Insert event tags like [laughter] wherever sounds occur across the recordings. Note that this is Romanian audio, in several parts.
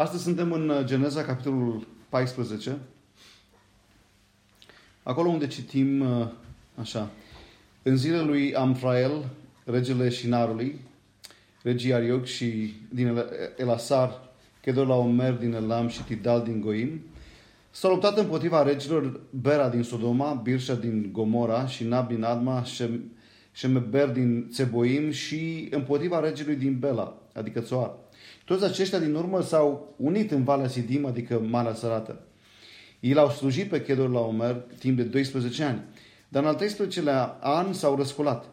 Astăzi suntem în uh, Geneza, capitolul 14. Acolo unde citim uh, așa. În zilele lui Amfrael, regele Șinarului, regii Arioc și din Elasar, Chedor la Omer din Elam și Tidal din Goim, s-au luptat împotriva regilor Bera din Sodoma, Birșa din Gomora și Nab din Adma, Shem, Shemeber din Țeboim și împotriva regelui din Bela, adică Țoar. Toți aceștia din urmă s-au unit în Valea Sidim, adică Marea Sărată. Ei l-au slujit pe Chedor la Omer timp de 12 ani. Dar în al 13-lea an s-au răsculat.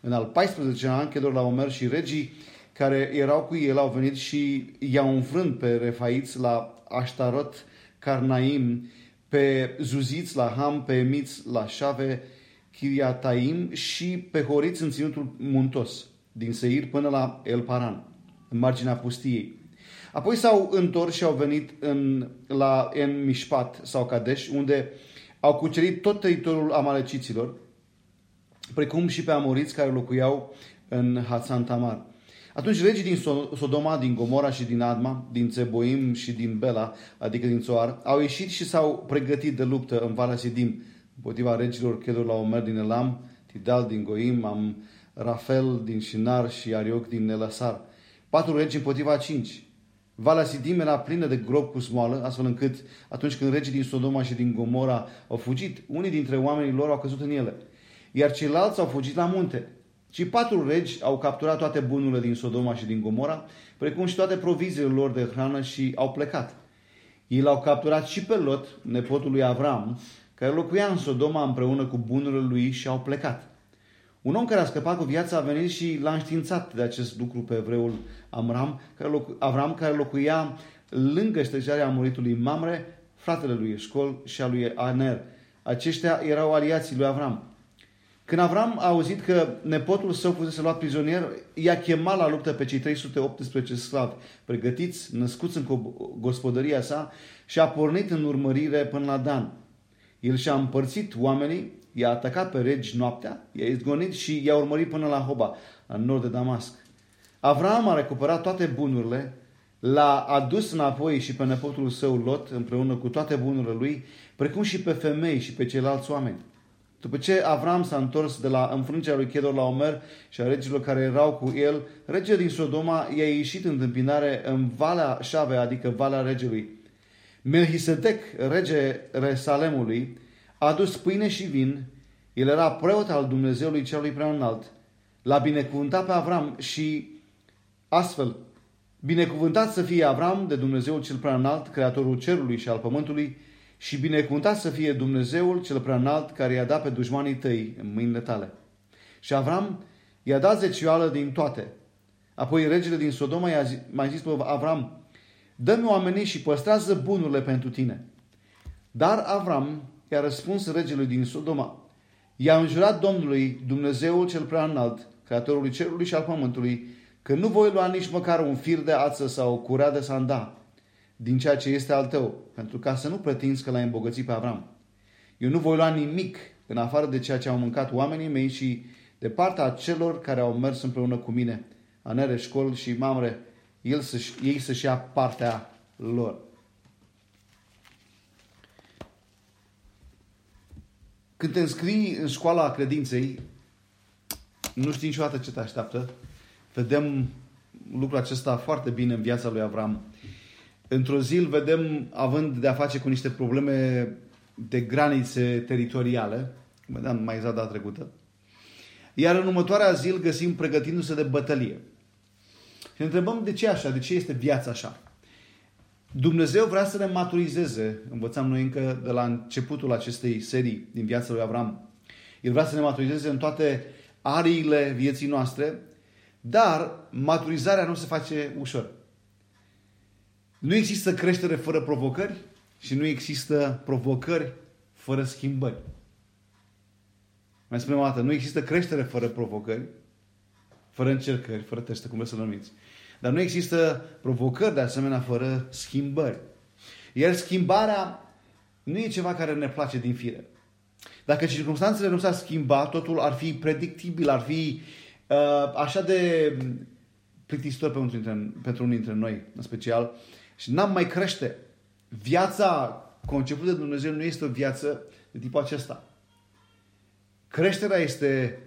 În al 14-lea an, Chedor la Omer și regii care erau cu el au venit și i-au înfrânt pe refaiți la Ashtarot, Carnaim, pe Zuziți la Ham, pe Emiți la Șave, Chiriataim și pe Horiți în ținutul muntos, din Seir până la El Paran în marginea pustiei. Apoi s-au întors și au venit în, la En Mishpat sau Kadesh, unde au cucerit tot teritoriul amaleciților, precum și pe amoriți care locuiau în Hatzan Tamar. Atunci regii din Sodoma, din Gomora și din Adma, din Țeboim și din Bela, adică din Țoar, au ieșit și s-au pregătit de luptă în Valea Sidim, împotriva regilor Chedor la Omer din Elam, Tidal din Goim, Am Rafel din Shinar și Arioc din Elasar patru regi împotriva cinci. Valea Sidim era plină de grob cu smoală, astfel încât atunci când regii din Sodoma și din Gomora au fugit, unii dintre oamenii lor au căzut în ele, iar ceilalți au fugit la munte. Și patru regi au capturat toate bunurile din Sodoma și din Gomora, precum și toate proviziile lor de hrană și au plecat. Ei l-au capturat și pe Lot, nepotul lui Avram, care locuia în Sodoma împreună cu bunurile lui și au plecat. Un om care a scăpat cu viața a venit și l-a înștiințat de acest lucru pe evreul Amram, care locu- Avram, care locuia lângă ștergerea muritului Mamre, fratele lui Eșcol și a lui Aner. Aceștia erau aliații lui Avram. Când Avram a auzit că nepotul său fusese luat prizonier, i-a chemat la luptă pe cei 318 slavi pregătiți, născuți în gospodăria sa și a pornit în urmărire până la Dan. El și-a împărțit oamenii i-a atacat pe regi noaptea, i-a izgonit și i-a urmărit până la Hoba, la nord de Damasc. Avram a recuperat toate bunurile, l-a adus înapoi și pe nepotul său Lot, împreună cu toate bunurile lui, precum și pe femei și pe ceilalți oameni. După ce Avram s-a întors de la înfrângerea lui Chedor la Omer și a regilor care erau cu el, regele din Sodoma i-a ieșit în întâmpinare în Valea Șave, adică Valea Regelui. Melchisedec, rege Resalemului, a adus pâine și vin, el era preot al Dumnezeului celui prea înalt, l-a binecuvântat pe Avram și astfel, binecuvântat să fie Avram de Dumnezeul cel prea înalt, creatorul cerului și al pământului, și binecuvântat să fie Dumnezeul cel prea înalt care i-a dat pe dușmanii tăi în mâinile tale. Și Avram i-a dat zecioală din toate. Apoi regele din Sodoma i-a zis, mai zis pe Avram, dă-mi oamenii și păstrează bunurile pentru tine. Dar Avram i-a răspuns regelui din Sodoma. I-a înjurat Domnului, Dumnezeul cel prea înalt, Creatorului cerului și al pământului, că nu voi lua nici măcar un fir de ață sau o curea de sanda din ceea ce este al tău, pentru ca să nu pretinzi că l-ai îmbogățit pe Avram. Eu nu voi lua nimic în afară de ceea ce au mâncat oamenii mei și de partea celor care au mers împreună cu mine, Anere, Școl și Mamre, el să ei să-și ia partea lor. Când te înscrii în școala credinței, nu știi niciodată ce te așteaptă. Vedem lucrul acesta foarte bine în viața lui Avram. Într-o zi îl vedem având de-a face cu niște probleme de granițe teritoriale, vedeam mai exact data trecută. Iar în următoarea zi îl găsim pregătindu-se de bătălie. Și ne întrebăm de ce așa, de ce este viața așa. Dumnezeu vrea să ne maturizeze, învățam noi încă de la începutul acestei serii din viața lui Avram. El vrea să ne maturizeze în toate ariile vieții noastre, dar maturizarea nu se face ușor. Nu există creștere fără provocări și nu există provocări fără schimbări. Mai spunem o dată, nu există creștere fără provocări, fără încercări, fără teste, cum vreți să numiți. Dar nu există provocări de asemenea fără schimbări. Iar schimbarea nu e ceva care ne place din fire. Dacă circunstanțele nu s-ar schimba, totul ar fi predictibil, ar fi uh, așa de plictisitor pentru, pentru unii dintre noi, în special. Și n-am mai crește. Viața concepută de Dumnezeu nu este o viață de tipul acesta. Creșterea este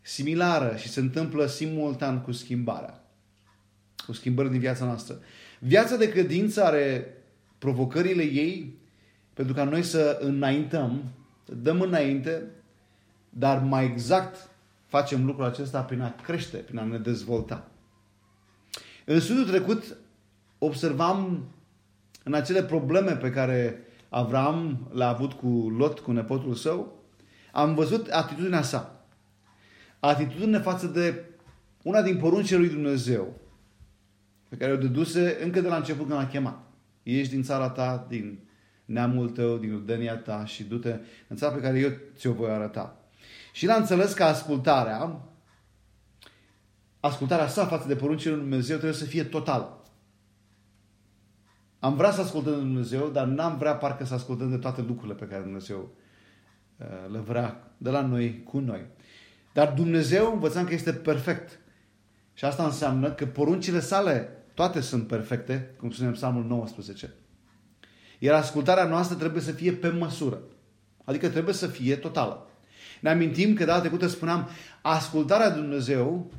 similară și se întâmplă simultan cu schimbarea. Cu schimbări din viața noastră. Viața de credință are provocările ei pentru ca noi să înaintăm, să dăm înainte, dar mai exact facem lucrul acesta prin a crește, prin a ne dezvolta. În studiul trecut observam în acele probleme pe care Avram le-a avut cu Lot, cu nepotul său, am văzut atitudinea sa. Atitudine față de una din poruncile lui Dumnezeu, pe care o deduse încă de la început când a chemat. Ești din țara ta, din neamul tău, din udenia ta și du-te în țara pe care eu ți-o voi arăta. Și l-a înțeles că ascultarea, ascultarea sa față de poruncile lui Dumnezeu trebuie să fie totală. Am vrea să ascultăm de Dumnezeu, dar n-am vrea parcă să ascultăm de toate lucrurile pe care Dumnezeu uh, le vrea de la noi, cu noi. Dar Dumnezeu învățăm că este perfect. Și asta înseamnă că poruncile sale toate sunt perfecte, cum spunem Psalmul 19. Iar ascultarea noastră trebuie să fie pe măsură. Adică trebuie să fie totală. Ne amintim că data trecută spuneam, ascultarea de Dumnezeu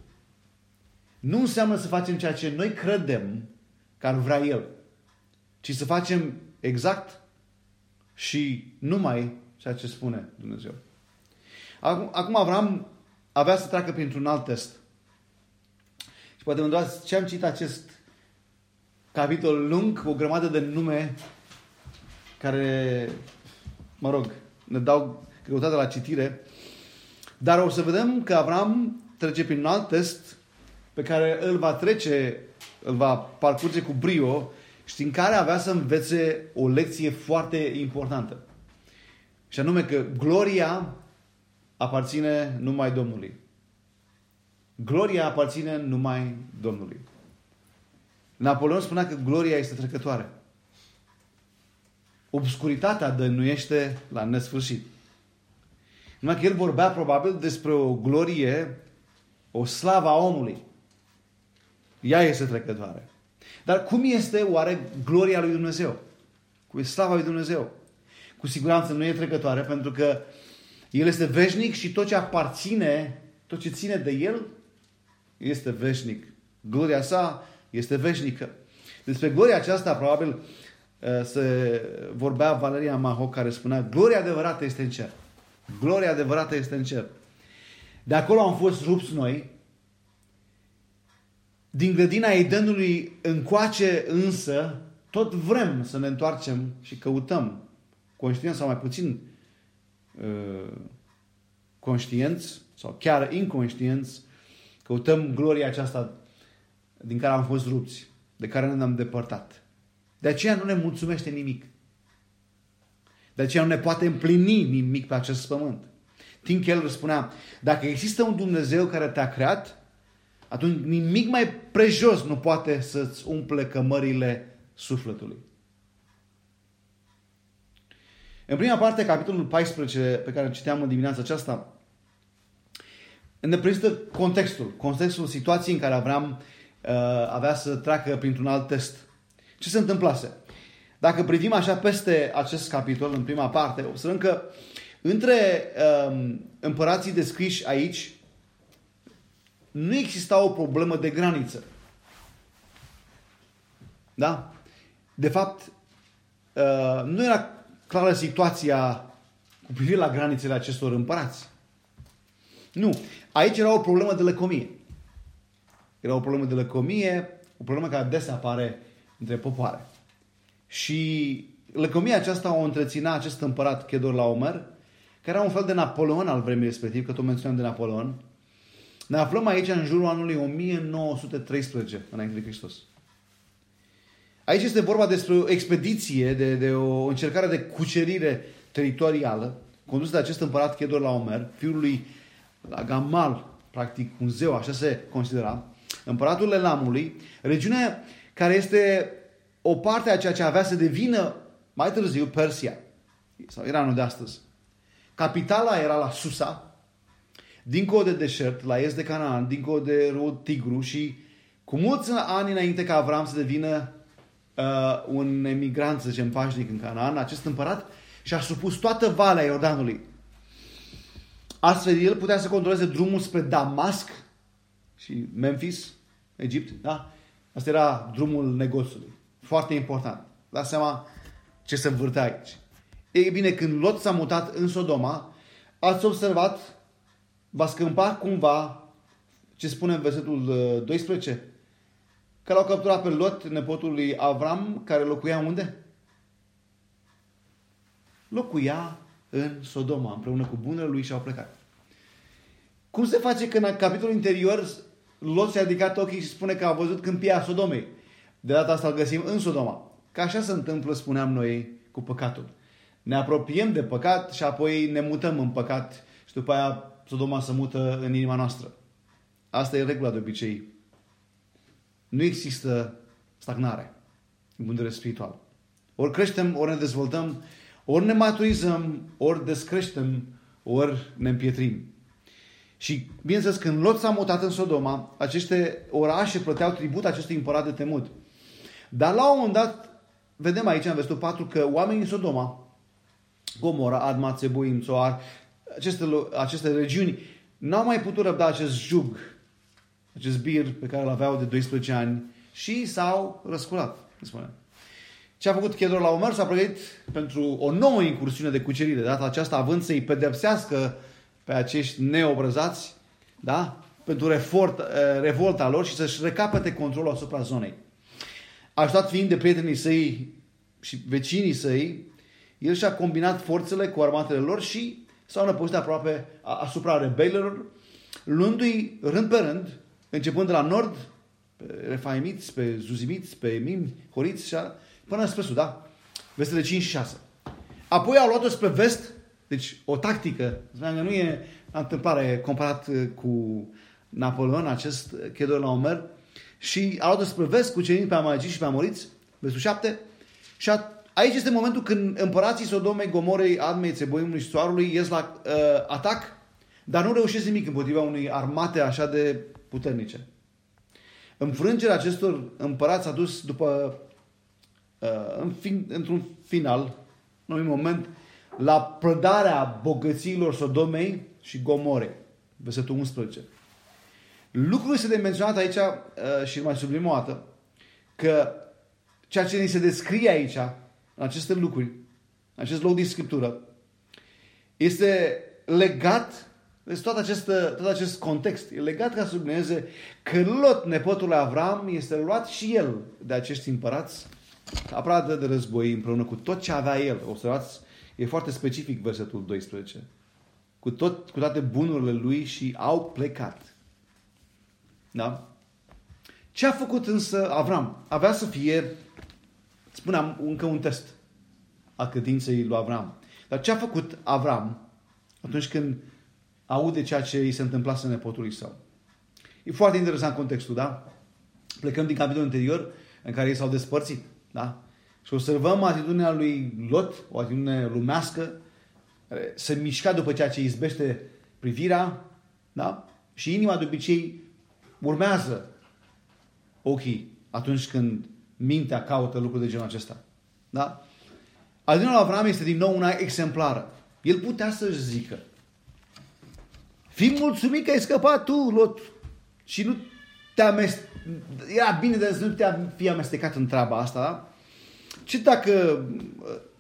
nu înseamnă să facem ceea ce noi credem că ar vrea El, ci să facem exact și numai ceea ce spune Dumnezeu. Acum, acum Avram avea să treacă printr-un alt test. Și poate mă ce am citit acest capitol lung, o grămadă de nume care, mă rog, ne dau greutate la citire. Dar o să vedem că Avram trece prin un alt test pe care îl va trece, îl va parcurge cu brio și din care avea să învețe o lecție foarte importantă. Și anume că gloria aparține numai Domnului. Gloria aparține numai Domnului. Napoleon spunea că gloria este trecătoare. Obscuritatea dănuiește la nesfârșit. Numai că el vorbea probabil despre o glorie, o slavă a omului. Ea este trecătoare. Dar cum este oare gloria lui Dumnezeu? Cu e slava lui Dumnezeu? Cu siguranță nu e trecătoare pentru că El este veșnic și tot ce aparține, tot ce ține de El, este veșnic. Gloria sa este veșnică. Despre gloria aceasta probabil uh, se vorbea Valeria Maho care spunea gloria adevărată este în cer. Gloria adevărată este în cer. De acolo am fost rupți noi. Din grădina Edenului încoace însă, tot vrem să ne întoarcem și căutăm, conștienți sau mai puțin uh, conștienți sau chiar inconștienți, căutăm gloria aceasta din care am fost rupți, de care ne-am depărtat. De aceea nu ne mulțumește nimic. De aceea nu ne poate împlini nimic pe acest pământ. Tim Keller spunea, dacă există un Dumnezeu care te-a creat, atunci nimic mai prejos nu poate să-ți umple cămările sufletului. În prima parte, capitolul 14, pe care îl citeam în dimineața aceasta, ne prezintă contextul, contextul situației în care Avram uh, avea să treacă printr-un alt test. Ce se întâmplase? Dacă privim așa peste acest capitol, în prima parte, observăm că între um, împărații descriși aici nu exista o problemă de graniță. Da? De fapt, uh, nu era clară situația cu privire la granițele acestor împărați. Nu. Aici era o problemă de lăcomie. Era o problemă de lăcomie, o problemă care adesea apare între popoare. Și lăcomia aceasta o întreținea acest împărat Chedor la Omer, care era un fel de Napoleon al vremii respectiv, că tot menționam de Napoleon. Ne aflăm aici în jurul anului 1913 înainte de Hristos. Aici este vorba despre o expediție, de, de o încercare de cucerire teritorială, condusă de acest împărat Chedor la Omer, fiul lui Gamal, practic un zeu, așa se considera, împăratul Elamului, regiune care este o parte a ceea ce avea să devină mai târziu Persia sau Iranul de astăzi. Capitala era la Susa, dincolo de deșert, la est de Canaan, dincolo de râul Tigru și cu mulți ani înainte ca Avram să devină uh, un emigrant, să zicem, pașnic în Canaan, acest împărat, și a supus toată Valea Iordanului. Astfel, el putea să controleze drumul spre Damasc și Memphis, Egipt, da? Asta era drumul negoțului. Foarte important. Dați seama ce se învârte aici. Ei bine, când Lot s-a mutat în Sodoma, ați observat, va scâmpa cumva ce spune în versetul 12? Uh, că l-au capturat pe Lot, nepotul lui Avram, care locuia unde? Locuia în Sodoma, împreună cu bunele lui și au plecat. Cum se face că în capitolul interior Lot și-a ridicat ochii și spune că a văzut câmpia Sodomei? De data asta îl găsim în Sodoma. Că așa se întâmplă, spuneam noi, cu păcatul. Ne apropiem de păcat și apoi ne mutăm în păcat și după aia Sodoma se mută în inima noastră. Asta e regula de obicei. Nu există stagnare în punct de spiritual. Ori creștem, ori ne dezvoltăm, ori ne maturizăm, ori descreștem, ori ne împietrim. Și, bineînțeles, când Lot s-a mutat în Sodoma, aceste orașe plăteau tribut acestui împărat de temut. Dar la un moment dat, vedem aici în versetul 4 că oamenii din Sodoma, Gomora, Adma, Țebuim, Țoar, aceste, aceste regiuni, n-au mai putut răbda acest jug, acest bir pe care îl aveau de 12 ani și s-au răsculat, spune. Ce a făcut Chedor la Omer? S-a pregătit pentru o nouă incursiune de cucerire, data aceasta având să-i pedepsească pe acești neobrăzați, da? pentru refort, eh, revolta lor și să-și recapete controlul asupra zonei. Ajutat fiind de prietenii săi și vecinii săi, el și-a combinat forțele cu armatele lor și s-au năpustit aproape asupra rebelilor, luându-i rând pe rând, începând de la nord, pe refaimiți, pe zuzimiți, pe mimi, horiți, și până spre sud, da? Vestele 5 și 6. Apoi au luat-o spre vest, deci o tactică, că nu e întâmplare comparat uh, cu Napoleon, acest Chedor la Omer, și a luat-o spre vest, cucerind pe Amaleci și pe Amoriți, versul 7, și a, aici este momentul când împărații Sodomei, Gomorei, Admei, Țeboimului și Soarului ies la uh, atac, dar nu reușesc nimic împotriva unei armate așa de puternice. Înfrângerea acestor împărați a dus după, uh, în fin, într-un final, în un moment, la prădarea bogățiilor Sodomei și Gomorei. Versetul 11. Lucrul este de menționat aici uh, și mai sublim o dată, că ceea ce ni se descrie aici, în aceste lucruri, în acest loc din Scriptură, este legat, deci tot acest, tot acest context, e legat ca să sublinieze că Lot, nepotul lui Avram, este luat și el de acești împărați aproape de război împreună cu tot ce avea el. Observați, e foarte specific versetul 12. Cu, tot, cu toate bunurile lui și au plecat. Da? Ce a făcut însă Avram? Avea să fie, spuneam, încă un test a credinței lui Avram. Dar ce a făcut Avram atunci când aude ceea ce îi se întâmplase nepotului său? E foarte interesant contextul, da? Plecăm din capitolul anterior în care ei s-au despărțit, da? Și observăm atitudinea lui Lot, o atitudine lumească, se mișca după ceea ce izbește privirea, da? Și inima de obicei urmează ochii atunci când mintea caută lucruri de genul acesta. Da? Adina Avram este din nou una exemplară. El putea să-și zică Fii mulțumit că ai scăpat tu, Lot, și nu te amestecat. Era bine de să nu te fi amestecat în treaba asta, da? Ce dacă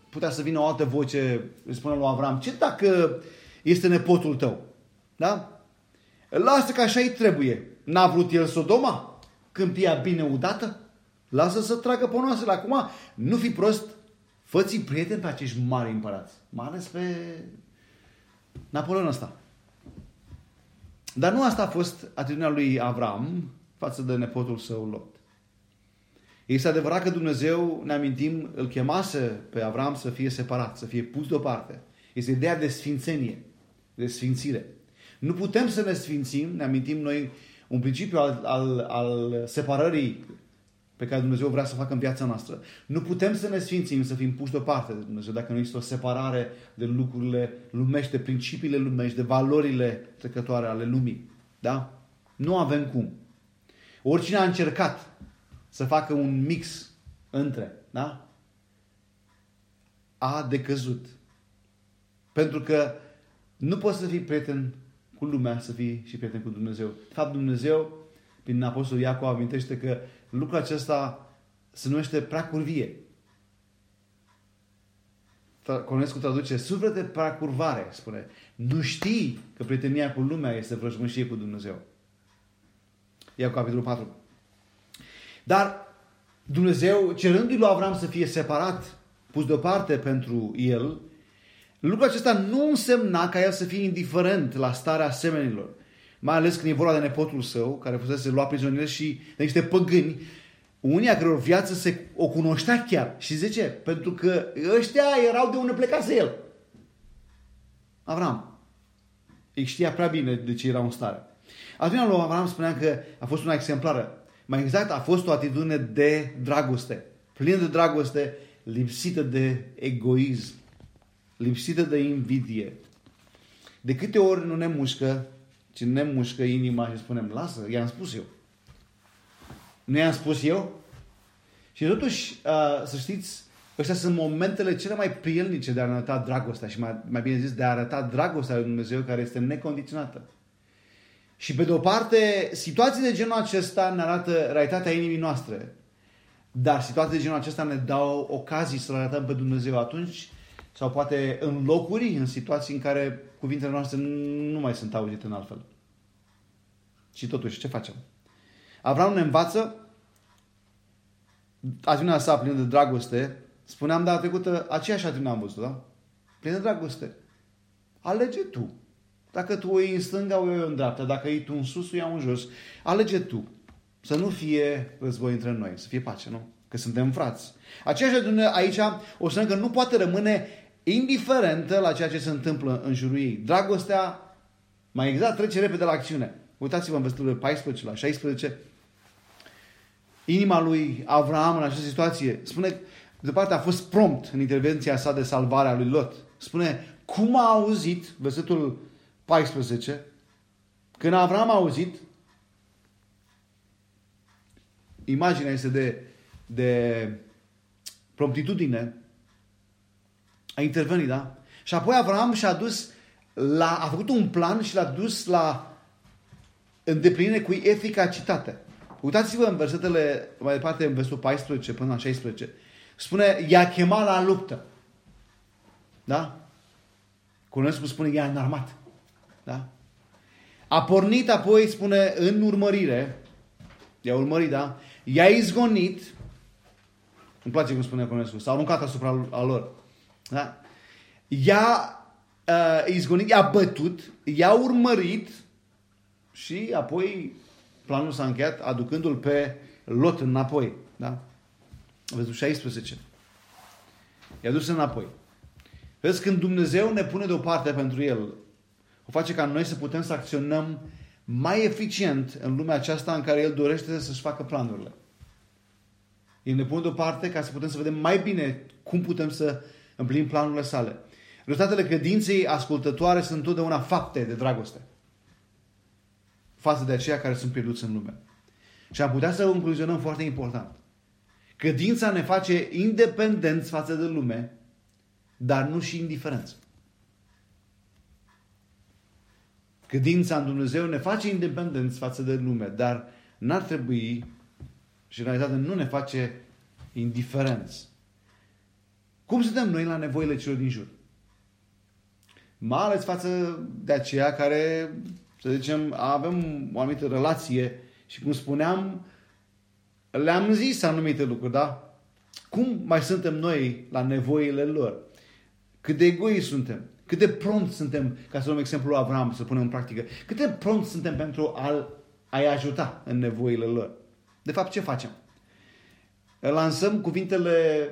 putea să vină o altă voce, îi spune lui Avram, ce dacă este nepotul tău? Da? Lasă că așa-i trebuie. N-a vrut el Sodoma? Câmpia bine udată? Lasă să tragă ponoasele. Acum, nu fi prost, fă-ți prieteni pe acești mari împărați. Mai ales pe Napoleon ăsta. Dar nu asta a fost atitudinea lui Avram față de nepotul său Lot. Este adevărat că Dumnezeu, ne amintim, îl chemase pe Avram să fie separat, să fie pus deoparte. Este ideea de sfințenie, de sfințire. Nu putem să ne sfințim, ne amintim noi un principiu al, al, al separării pe care Dumnezeu vrea să facă în viața noastră. Nu putem să ne sfințim, să fim puși deoparte de Dumnezeu dacă nu există o separare de lucrurile lumești, de principiile lumești, de valorile trecătoare ale lumii. Da? Nu avem cum. Oricine a încercat să facă un mix între, da? A decăzut. Pentru că nu poți să fii prieten cu lumea, să fii și prieten cu Dumnezeu. De fapt, Dumnezeu, prin Apostolul Iacov, amintește că lucrul acesta se numește prea curvie. Cornescu traduce, suflete prea curvare, spune. Nu știi că prietenia cu lumea este vrăjmășie cu Dumnezeu. Iacov, capitolul 4. Dar Dumnezeu, cerându-i lui Avram să fie separat, pus deoparte pentru el, lucrul acesta nu însemna ca el să fie indiferent la starea asemenilor. Mai ales când e vorba de nepotul său, care fusese luat prizonier și de niște păgâni, unii a căror viață se, o cunoștea chiar. Și zice, pentru că ăștia erau de unde plecase el. Avram. Îi știa prea bine de ce era în stare. Atunci lui Avram spunea că a fost una exemplară. Mai exact, a fost o atitudine de dragoste. Plină de dragoste, lipsită de egoism, lipsită de invidie. De câte ori nu ne mușcă, ci ne mușcă inima și spunem, lasă, i-am spus eu. Nu i-am spus eu? Și totuși, uh, să știți, Astea sunt momentele cele mai prielnice de a arăta dragostea și mai, mai bine zis de a arăta dragostea lui Dumnezeu care este necondiționată. Și pe de o parte, situații de genul acesta ne arată realitatea inimii noastre. Dar situații de genul acesta ne dau ocazii să arătăm pe Dumnezeu atunci sau poate în locuri, în situații în care cuvintele noastre nu mai sunt auzite în altfel. Și totuși, ce facem? Avram ne învață atitudinea sa plină de dragoste. Spuneam data trecută, aceeași atitudine am văzut, da? Plină de dragoste. Alege tu. Dacă tu o iei în stânga, o iei în dreapta. Dacă iei tu în sus, o iau în jos. Alege tu. Să nu fie război între noi, să fie pace, nu? Că suntem frați. Aceeași atitudine aici o să că nu poate rămâne indiferentă la ceea ce se întâmplă în jurul ei. Dragostea, mai exact, trece repede la acțiune. Uitați-vă în versetul 14 la 16. Inima lui Avram în această situație spune, de parte a fost prompt în intervenția sa de salvare a lui Lot. Spune, cum a auzit, versetul 14, când Avram a auzit, imaginea este de, de promptitudine, a intervenit, da? Și apoi Avram și-a dus la, a făcut un plan și l-a dus la îndeplinire cu eficacitate. Uitați-vă în versetele mai departe, în versetul 14 până la 16. Spune, i-a chemat la luptă. Da? Cunosc spune, i-a înarmat. Da? A pornit apoi, spune, în urmărire. I-a urmărit, da? I-a izgonit. Îmi place cum spune Conescu. S-a aruncat asupra lor. Da? I-a uh, izgonit, i-a bătut, i-a urmărit și apoi planul s-a încheiat aducându-l pe Lot înapoi. Da? Versetul 16. I-a dus înapoi. Vezi, când Dumnezeu ne pune deoparte pentru El, o face ca noi să putem să acționăm mai eficient în lumea aceasta în care El dorește să-și facă planurile. El ne pune deoparte ca să putem să vedem mai bine cum putem să împlinim planurile sale. Rezultatele credinței ascultătoare sunt întotdeauna fapte de dragoste față de aceia care sunt pierduți în lume. Și am putea să concluzionăm foarte important. Credința ne face independenți față de lume, dar nu și indiferenți. Credința în Dumnezeu ne face independenți față de lume, dar n-ar trebui și în realitate nu ne face indiferenți. Cum suntem noi la nevoile celor din jur? Mai ales față de aceia care, să zicem, avem o anumită relație și cum spuneam, le-am zis anumite lucruri, da? Cum mai suntem noi la nevoile lor? Cât de egoiști suntem? Cât de prompt suntem, ca să luăm exemplul Avram, să punem în practică, cât de prompt suntem pentru a, a-i ajuta în nevoile lor? De fapt, ce facem? Lansăm cuvintele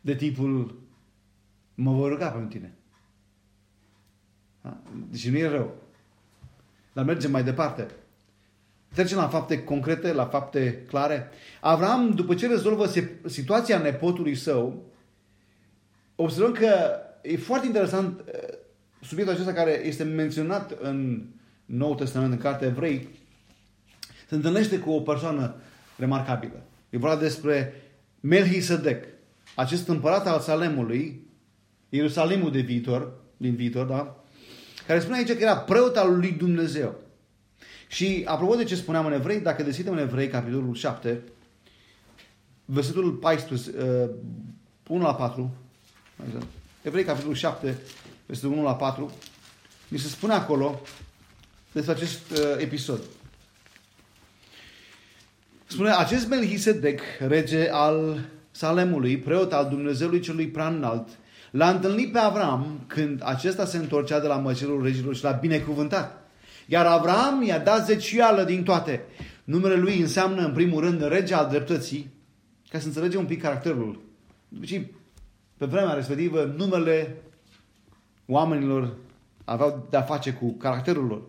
de tipul mă voi ruga pentru tine. Da? Deci nu e rău. Dar mergem mai departe. Trecem la fapte concrete, la fapte clare. Avram, după ce rezolvă situația nepotului său, observăm că e foarte interesant uh, subiectul acesta care este menționat în Noul Testament, în Cartea Evrei, se întâlnește cu o persoană remarcabilă. E vorba despre Melchisedec, acest împărat al Salemului, Ierusalimul de viitor, din viitor, da? Care spune aici că era preot al lui Dumnezeu. Și apropo de ce spuneam în Evrei, dacă deschidem în Evrei, capitolul 7, versetul 14, uh, 1 la 4, Evrei, capitolul 7, versetul 1 la 4, mi se spune acolo despre acest uh, episod. Spune, acest Melchisedec, rege al Salemului, preot al Dumnezeului celui prea înalt, l-a întâlnit pe Avram când acesta se întorcea de la măcelul regilor și l-a binecuvântat. Iar Avram i-a dat zecială din toate. Numele lui înseamnă, în primul rând, rege al dreptății, ca să înțelegem un pic caracterul. Și pe vremea respectivă, numele oamenilor aveau de-a face cu caracterul lor.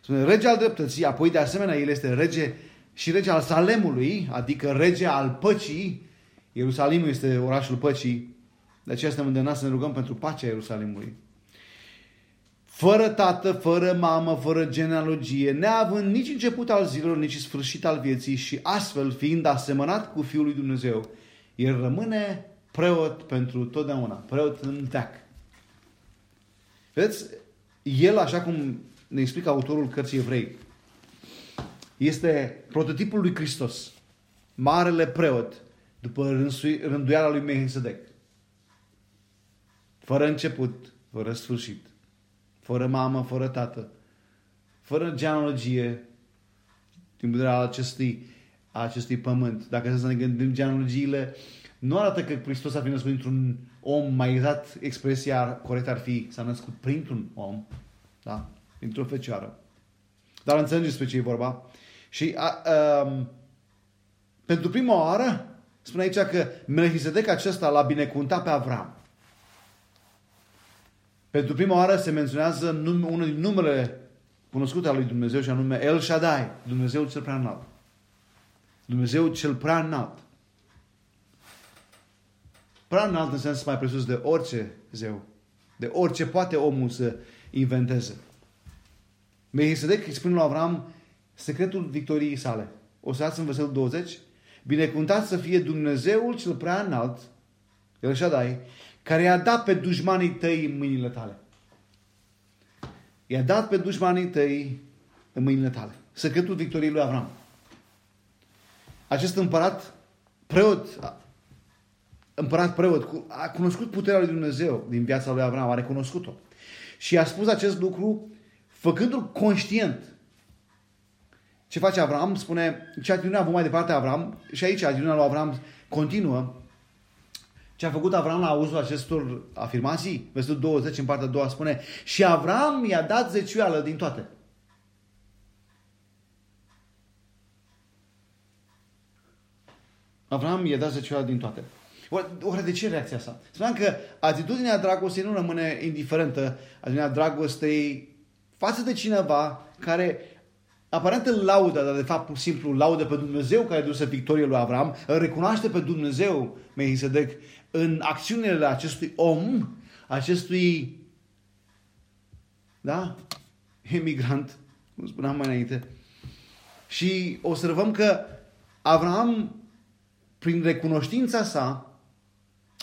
Spune rege al dreptății, apoi de asemenea el este rege și rege al Salemului, adică rege al păcii. Ierusalimul este orașul păcii, de aceea suntem îndemnați să ne rugăm pentru pacea Ierusalimului. Fără tată, fără mamă, fără genealogie, neavând nici început al zilelor, nici sfârșit al vieții și astfel fiind asemănat cu Fiul lui Dumnezeu, el rămâne preot pentru totdeauna, preot în teac. Vedeți, el, așa cum ne explică autorul cărții evrei, este prototipul lui Hristos, marele preot, după rânduiala lui Mehisedec. Fără început, fără sfârșit, fără mamă, fără tată, fără genealogie, din vederea acestui, acestui pământ. Dacă să ne gândim genealogiile, nu arată că Hristos a fi născut dintr-un om, mai exact expresia corectă ar fi, s-a născut printr-un om, da? dintr-o fecioară. Dar înțelegeți pe ce e vorba. Și a, a, um, pentru prima oară, spune aici că Melchisedec acesta l-a binecuvântat pe Avram. Pentru prima oară se menționează num, unul din numele cunoscute al lui Dumnezeu și anume El Shaddai, Dumnezeu cel prea înalt. Dumnezeu cel prea înalt. Prea înalt înseamnă mai presus de orice zeu, de orice poate omul să inventeze. Melchisedec îi spune lui Avram secretul victoriei sale. O să în versetul 20. Binecuvântat să fie Dumnezeul cel prea înalt, El Shaddai, care i-a dat pe dușmanii tăi în mâinile tale. I-a dat pe dușmanii tăi în mâinile tale. Secretul victoriei lui Avram. Acest împărat preot, împărat preot, a cunoscut puterea lui Dumnezeu din viața lui Avram, a recunoscut-o. Și a spus acest lucru făcându-l conștient. Ce face Avram? Spune, ce atitudine a avut mai departe Avram, și aici atitudinea lui Avram continuă, ce a făcut Avram la auzul acestor afirmații? Versetul 20 în partea a doua spune Și Avram i-a dat zeciuială din toate. Avram i-a dat zeciuială din toate. Oare de ce reacția asta? Spuneam că atitudinea dragostei nu rămâne indiferentă. Atitudinea dragostei față de cineva care aparent îl laudă, dar de fapt pur și simplu laudă pe Dumnezeu care a dus victorie lui Avram, îl recunoaște pe Dumnezeu, Mehisedec, în acțiunile acestui om, acestui da? emigrant, cum spuneam mai înainte. Și observăm că Avram, prin recunoștința sa,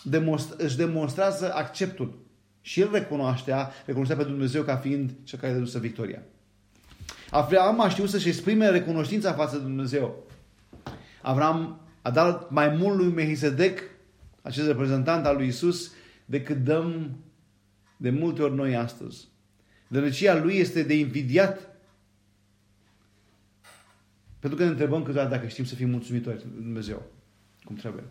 demonstra, își demonstrează acceptul. Și el recunoștea, recunoștea pe Dumnezeu ca fiind cel care a dus victoria. Avram a știut să-și exprime recunoștința față de Dumnezeu. Avram a dat mai mult lui Mehisedec, acest reprezentant al lui Isus, decât dăm de multe ori noi astăzi. Dărăcia lui este de invidiat. Pentru că ne întrebăm câteodată dacă știm să fim mulțumitori de Dumnezeu. Cum trebuie.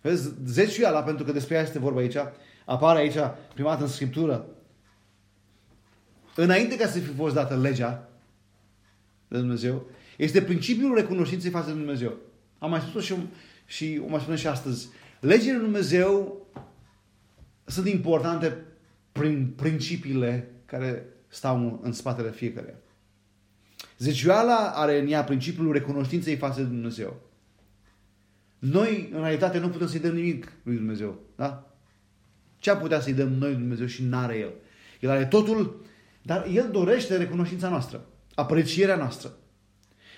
Vezi, zeciuiala, pentru că despre ea este vorba aici, apare aici prima dată în Scriptură. Înainte ca să fi fost dată legea, de Dumnezeu, este principiul recunoștinței față de Dumnezeu. Am mai spus-o și, și o mai spune și astăzi. Legile lui Dumnezeu sunt importante prin principiile care stau în spatele fiecăruia. Zecioala are în ea principiul recunoștinței față de Dumnezeu. Noi, în realitate, nu putem să-i dăm nimic lui Dumnezeu. Da? Ce a putea să-i dăm noi lui Dumnezeu și n-are El? El are totul, dar El dorește recunoștința noastră aprecierea noastră.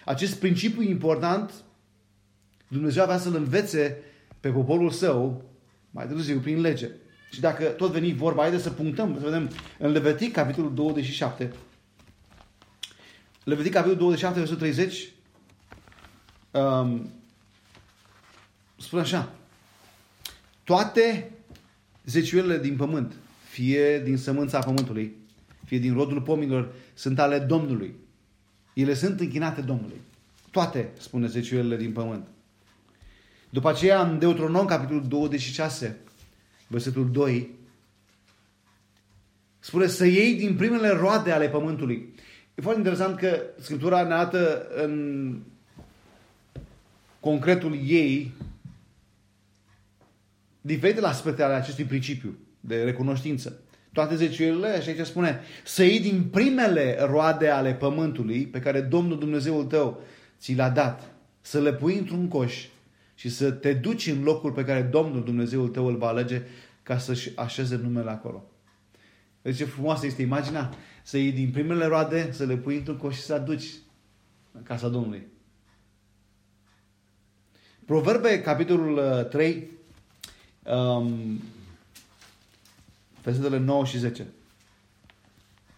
acest principiu important, Dumnezeu avea să-l învețe pe poporul său mai târziu prin lege. Și dacă tot veni vorba, haideți să punctăm, să vedem în Levitic, capitolul 27. Levitic, capitolul 27, versetul 30. Um, spune așa. Toate zeciuielile din pământ, fie din sămânța pământului, fie din rodul pomilor, sunt ale Domnului. Ele sunt închinate Domnului. Toate, spune zeciuielile din pământ. După aceea, în Deuteronom, capitolul 26, versetul 2, spune să iei din primele roade ale pământului. E foarte interesant că Scriptura ne arată în concretul ei diferitele aspecte ale acestui principiu de recunoștință. Toate zeciuielile, și aici spune, să iei din primele roade ale pământului pe care Domnul Dumnezeul tău ți l-a dat, să le pui într-un coș și să te duci în locul pe care Domnul Dumnezeul tău îl va alege ca să-și așeze numele acolo. Deci ce frumoasă este imaginea să iei din primele roade, să le pui într-un coș și să aduci în casa Domnului. Proverbe, capitolul 3, uh, um, versetele 9 și 10.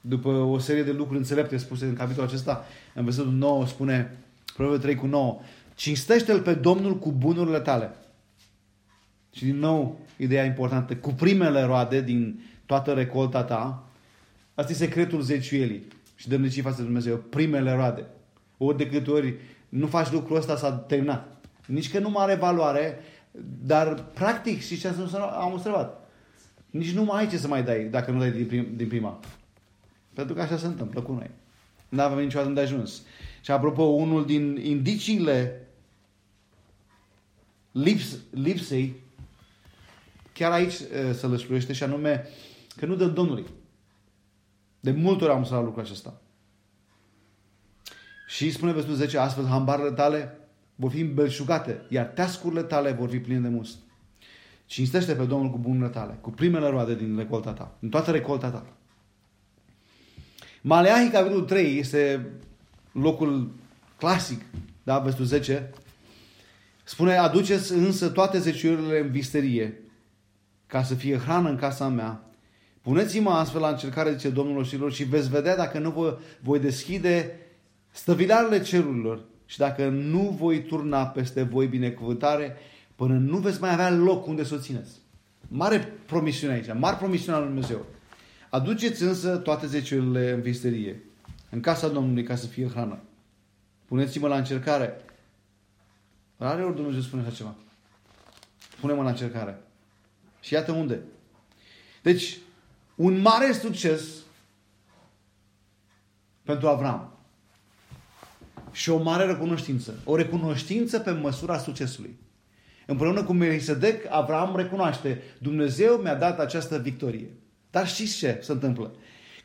După o serie de lucruri înțelepte spuse în capitolul acesta, în versetul 9 spune, Proverbe 3 cu 9, Cinstește-L pe Domnul cu bunurile tale. Și din nou, ideea importantă, cu primele roade din toată recolta ta, asta e secretul zeciuielii și dămnicii față de Dumnezeu, primele roade. Ori de câte ori nu faci lucrul ăsta, s-a terminat. Nici că nu mai are valoare, dar practic, și ce am observat, nici nu mai ai ce să mai dai dacă nu dai din, prim, din prima. Pentru că așa se întâmplă cu noi. Nu avem niciodată de ajuns. Și apropo, unul din indiciile lips, lipsei, chiar aici se lășluiește și anume că nu dă Domnului. De multe ori am la lucrul acesta. Și spune versetul 10, astfel hambarele tale vor fi îmbelșugate, iar teascurile tale vor fi pline de must. Cinstește pe Domnul cu bunurile tale, cu primele roade din recolta ta, în toată recolta ta. Maleahi, capitolul 3, este locul clasic, da, versetul 10, spune, aduceți însă toate zeciurile în visterie, ca să fie hrană în casa mea. Puneți-mă astfel la încercare, zice Domnul oștilor, și veți vedea dacă nu vă voi deschide stăvilarele cerurilor și dacă nu voi turna peste voi binecuvântare, până nu veți mai avea loc unde să o țineți. Mare promisiune aici, mare promisiune al Lui Dumnezeu. Aduceți însă toate zeciurile în visterie, în casa Domnului, ca să fie hrană. Puneți-mă la încercare. Rare ori Dumnezeu spune așa ceva. Pune-mă la încercare. Și iată unde. Deci, un mare succes pentru Avram. Și o mare recunoștință. O recunoștință pe măsura succesului. Împreună cu Melisedec, Avram recunoaște, Dumnezeu mi-a dat această victorie. Dar știți ce se întâmplă?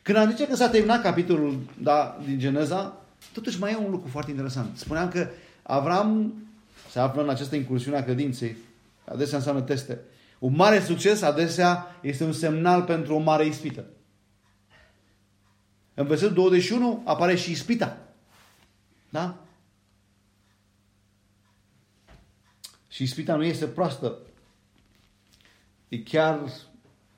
Când am zice că s-a terminat capitolul da, din Geneza, totuși mai e un lucru foarte interesant. Spuneam că Avram se află în această incursiune a credinței. Adesea înseamnă teste. Un mare succes adesea este un semnal pentru o mare ispită. În versetul 21 apare și ispita. Da? Și ispita nu este proastă. E chiar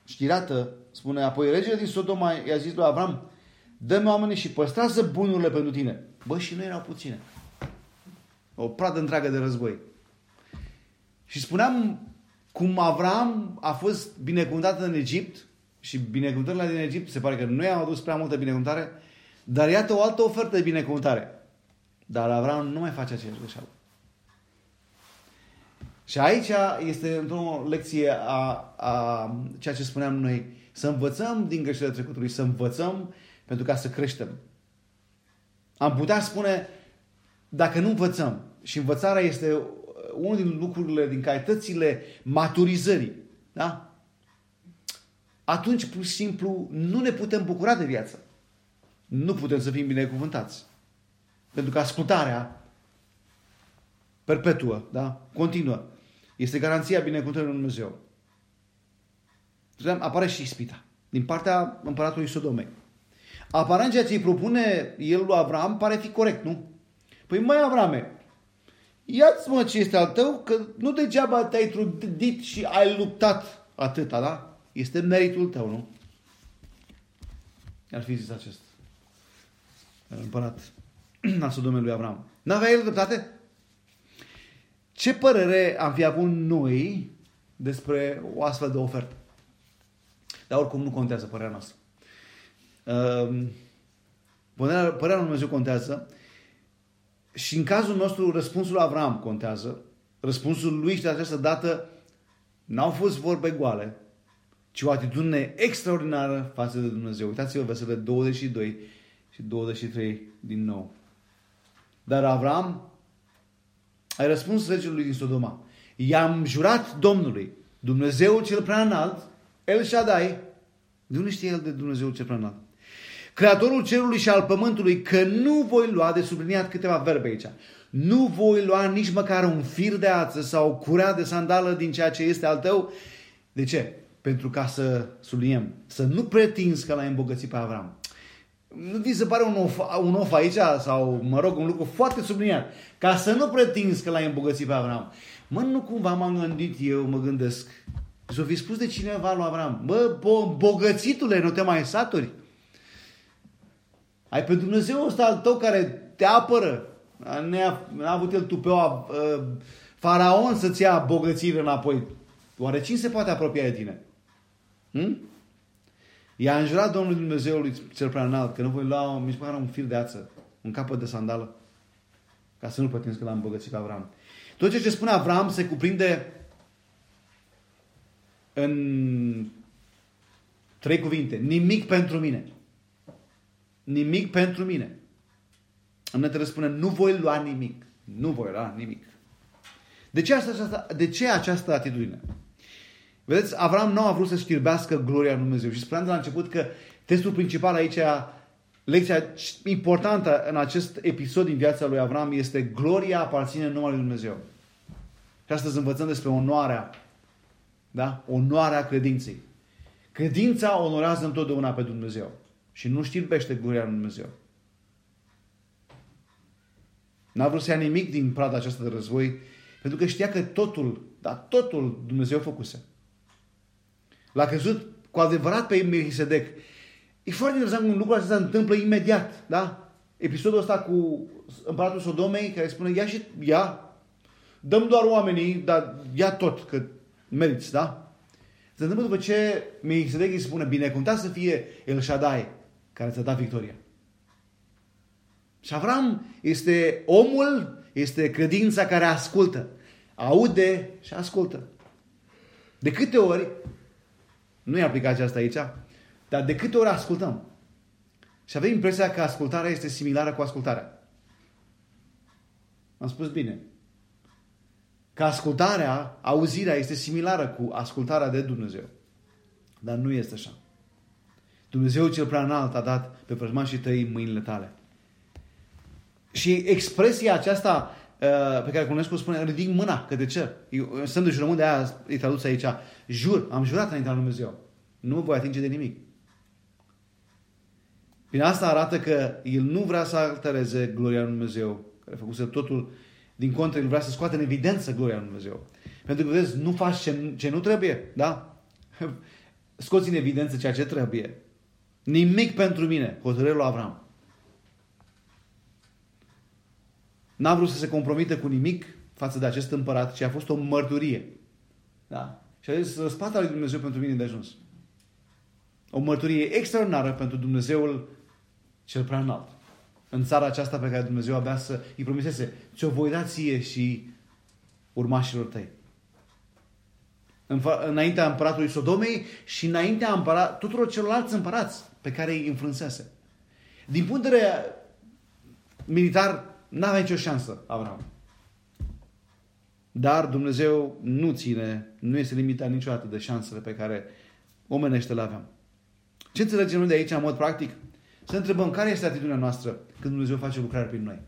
știrată. Spune, apoi regele din Sodoma i-a zis lui Avram, dă-mi oamenii și păstrează bunurile pentru tine. Bă, și nu erau puține. O pradă întreagă de război. Și spuneam cum Avram a fost binecuvântat în Egipt și binecuvântările din Egipt se pare că nu i-au adus prea multă binecuvântare, dar iată o altă ofertă de binecuvântare. Dar Avram nu mai face aceeași greșeală. Și aici este într-o lecție a, a ceea ce spuneam noi. Să învățăm din greșelile trecutului, să învățăm pentru ca să creștem. Am putea spune, dacă nu învățăm, și învățarea este unul din lucrurile, din calitățile maturizării, da? atunci, pur și simplu, nu ne putem bucura de viață. Nu putem să fim binecuvântați. Pentru că ascultarea perpetuă, da? continuă, este garanția binecuvântării lui Dumnezeu. Apare și ispita din partea împăratului Sodomei. Aparent ceea ce îi propune el lui Avram pare fi corect, nu? Păi mai Avrame, ia-ți mă ce este al tău, că nu degeaba te-ai trudit și ai luptat atâta, da? Este meritul tău, nu? Ar fi zis acest împărat al Sodomei lui Avram. N-avea el dreptate? Ce părere am fi avut noi despre o astfel de ofertă? Dar oricum nu contează părerea noastră. Ehm, părerea, părerea lui Dumnezeu contează și în cazul nostru răspunsul lui Avram contează. Răspunsul lui și de această dată n-au fost vorbe goale, ci o atitudine extraordinară față de Dumnezeu. Uitați-vă versetele 22 și 23 din nou. Dar Avram ai răspuns regelui din Sodoma. I-am jurat Domnului, Dumnezeul cel prea înalt, El Shaddai. De unde știe el de Dumnezeul cel prea înalt? Creatorul cerului și al pământului, că nu voi lua, de subliniat câteva verbe aici, nu voi lua nici măcar un fir de ață sau curea de sandală din ceea ce este al tău. De ce? Pentru ca să subliniem, să nu pretinzi că l-ai îmbogățit pe Avram. Nu vi se pare un of, un of aici sau, mă rog, un lucru foarte subliniat. Ca să nu pretinzi că l-ai îmbogățit pe Avram. Mă, nu cumva m-am gândit eu, mă gândesc. S-o fi spus de cineva lui Avram. Bă, bogățitule, nu te mai saturi? Ai pe Dumnezeu ăsta al tău care te apără. Ne-a, a avut el tupeu a, uh, faraon să-ți ia bogățire înapoi. Oare cine se poate apropia de tine? Hm? I-a înjurat Domnul Dumnezeului cel prea înalt că nu voi lua nici măcar un fir de ață, un capăt de sandală, ca să nu pătinți că l-am îmbogățit pe Avram. Tot ceea ce spune Avram se cuprinde în trei cuvinte. Nimic pentru mine. Nimic pentru mine. Îmi trebuie spune, nu voi lua nimic. Nu voi lua nimic. De ce, asta, de ce această atitudine? Vedeți, Avram nu a vrut să știrbească gloria lui Dumnezeu. Și spuneam de la început că testul principal aici, lecția importantă în acest episod din viața lui Avram este gloria aparține numai lui Dumnezeu. Și astăzi învățăm despre onoarea, da? Onoarea credinței. Credința onorează întotdeauna pe Dumnezeu și nu știrbește gloria lui Dumnezeu. N-a vrut să ia nimic din prada aceasta de război, pentru că știa că totul, dar totul Dumnezeu făcuse. L-a crezut cu adevărat pe Melchisedec. E foarte interesant un lucru acesta se întâmplă imediat, da? Episodul ăsta cu împăratul Sodomei care spune ia și ia, dăm doar oamenii, dar ia tot, că meriți, da? Se întâmplă după ce Melchisedec îi spune binecuvântat să fie El Shaddai care ți-a dat victoria. Și Avram este omul, este credința care ascultă. Aude și ascultă. De câte ori nu e aplicația asta aici. Dar de câte ori ascultăm? Și avem impresia că ascultarea este similară cu ascultarea. Am spus bine. Că ascultarea, auzirea este similară cu ascultarea de Dumnezeu. Dar nu este așa. Dumnezeu cel prea înalt a dat pe vrăjmașii tăi mâinile tale. Și expresia aceasta uh, pe care Cunescu spune, ridic mâna către cer. Eu, sunt de jurământ de aia, e tradus aici, jur, am jurat înaintea lui Dumnezeu. Nu mă voi atinge de nimic. Prin asta arată că el nu vrea să altereze gloria lui Dumnezeu, care a făcut totul din contră, el vrea să scoată în evidență gloria lui Dumnezeu. Pentru că, vezi, nu faci ce, ce nu trebuie, da? [laughs] Scoți în evidență ceea ce trebuie. Nimic pentru mine, hotărârea lui Avram. N-a vrut să se compromite cu nimic față de acest împărat, ci a fost o mărturie. Da? Și a zis, spatele lui Dumnezeu pentru mine de ajuns. O mărturie extraordinară pentru Dumnezeul cel prea înalt. În țara aceasta pe care Dumnezeu abia să îi promisese, ți-o voi da ție și urmașilor tăi. Înaintea împăratului Sodomei și înaintea împărat, tuturor celorlalți împărați pe care îi înfrânsese. Din punct de vedere militar, n-avea nicio șansă Abraham. Dar Dumnezeu nu ține, nu este limitat niciodată de șansele pe care omenește le aveam. Ce înțelegem noi de aici în mod practic? Să întrebăm care este atitudinea noastră când Dumnezeu face lucrare prin noi.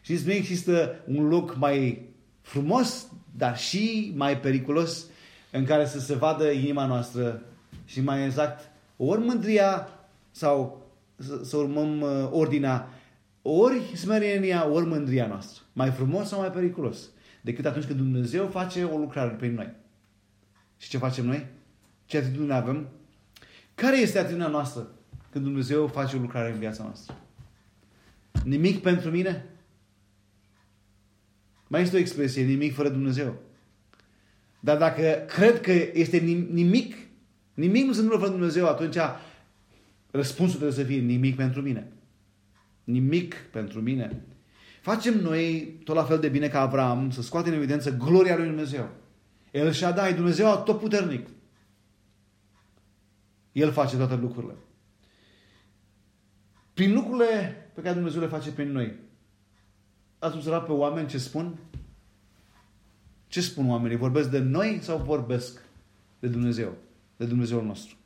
Și nu există un loc mai frumos, dar și mai periculos în care să se vadă inima noastră și mai exact ori mândria sau să, să urmăm uh, ordinea, ori smerenia, ori mândria noastră. Mai frumos sau mai periculos decât atunci când Dumnezeu face o lucrare pe noi. Și ce facem noi? Ce atitudine avem? Care este atitudinea noastră când Dumnezeu face o lucrare în viața noastră? Nimic pentru mine? Mai este o expresie, nimic fără Dumnezeu. Dar dacă cred că este nimic, nimic nu se întâmplă fără Dumnezeu, atunci răspunsul trebuie să fie nimic pentru mine. Nimic pentru mine. Facem noi tot la fel de bine ca Avram să scoatem în evidență gloria lui Dumnezeu. El și-a dat, Dumnezeu tot puternic. El face toate lucrurile. Prin lucrurile pe care Dumnezeu le face prin noi, ați observat pe oameni ce spun? Ce spun oamenii? Vorbesc de noi sau vorbesc de Dumnezeu? De Dumnezeul nostru.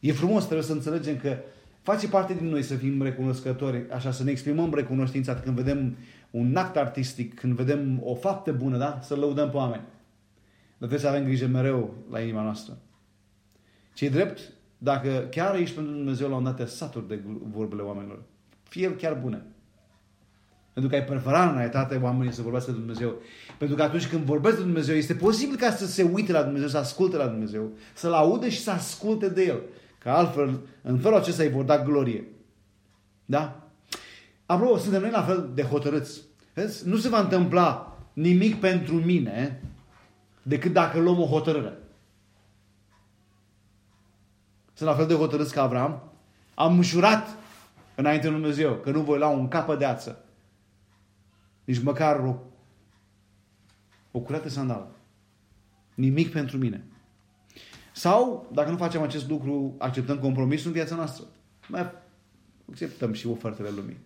E frumos, trebuie să înțelegem că face parte din noi să fim recunoscători, așa, să ne exprimăm recunoștința când vedem un act artistic, când vedem o faptă bună, da? Să lăudăm pe oameni. Dar trebuie să avem grijă mereu la inima noastră. Ce drept, dacă chiar ești pentru Dumnezeu la un dat saturi de vorbele oamenilor, fie el chiar bune. Pentru că ai prefera în realitate oamenii să vorbească de Dumnezeu. Pentru că atunci când vorbesc de Dumnezeu, este posibil ca să se uite la Dumnezeu, să asculte la Dumnezeu, să-L audă și să asculte de El. Că altfel, în felul acesta îi vor da glorie. Da? Apropo, suntem noi la fel de hotărâți. Vezi? Nu se va întâmpla nimic pentru mine decât dacă luăm o hotărâre. Sunt la fel de hotărâți ca Avram. Am jurat înainte lui Dumnezeu că nu voi lua un capă de ață. Nici măcar o, o curată sandală. Nimic pentru mine. Sau, dacă nu facem acest lucru, acceptăm compromisul în viața noastră. Mai acceptăm și ofertele lumii.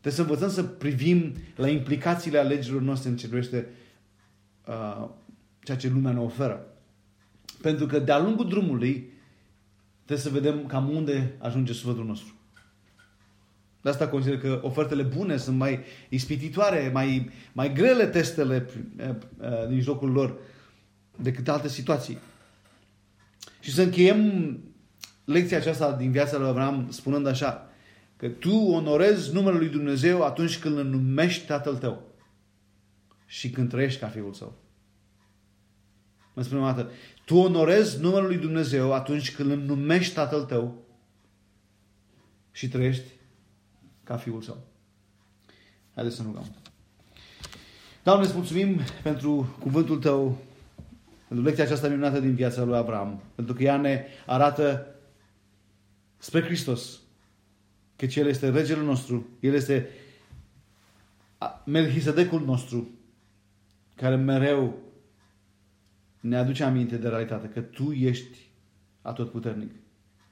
Trebuie să învățăm să privim la implicațiile alegerilor noastre în ce privește uh, ceea ce lumea ne oferă. Pentru că de-a lungul drumului trebuie să vedem cam unde ajunge sufletul nostru. De asta consider că ofertele bune sunt mai ispititoare, mai, mai grele testele uh, uh, din jocul lor decât alte situații. Și să încheiem lecția aceasta din viața lui Abraham spunând așa, că tu onorezi numele lui Dumnezeu atunci când îl numești tatăl tău și când trăiești ca fiul său. Mă spune o dată, tu onorezi numele lui Dumnezeu atunci când îl numești tatăl tău și trăiești ca fiul său. Haideți să nu rugăm. Doamne, îți mulțumim pentru cuvântul tău pentru lecția aceasta minunată din viața lui Abraham. Pentru că ea ne arată spre Hristos. Că El este regele nostru. El este Melchisedecul nostru. Care mereu ne aduce aminte de realitate. Că Tu ești atotputernic.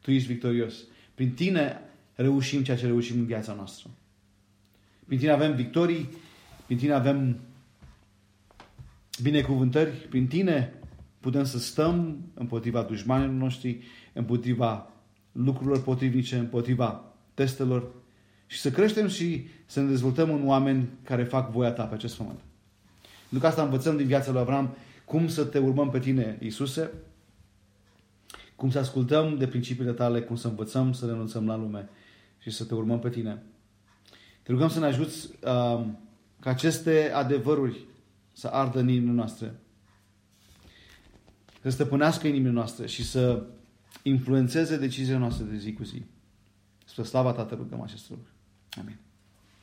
Tu ești victorios. Prin Tine reușim ceea ce reușim în viața noastră. Prin Tine avem victorii. Prin Tine avem binecuvântări. Prin Tine putem să stăm împotriva dușmanilor noștri, împotriva lucrurilor potrivnice, împotriva testelor și să creștem și să ne dezvoltăm în oameni care fac voia ta pe acest pământ. Pentru că asta învățăm din viața lui Avram, cum să te urmăm pe tine, Iisuse, cum să ascultăm de principiile tale, cum să învățăm să renunțăm la lume și să te urmăm pe tine. Te rugăm să ne ajuți uh, ca aceste adevăruri să ardă în inimile noastre să stăpânească inimile noastre și să influențeze deciziile noastre de zi cu zi. Spre slava Tatălui rugăm acest lucru. Amin.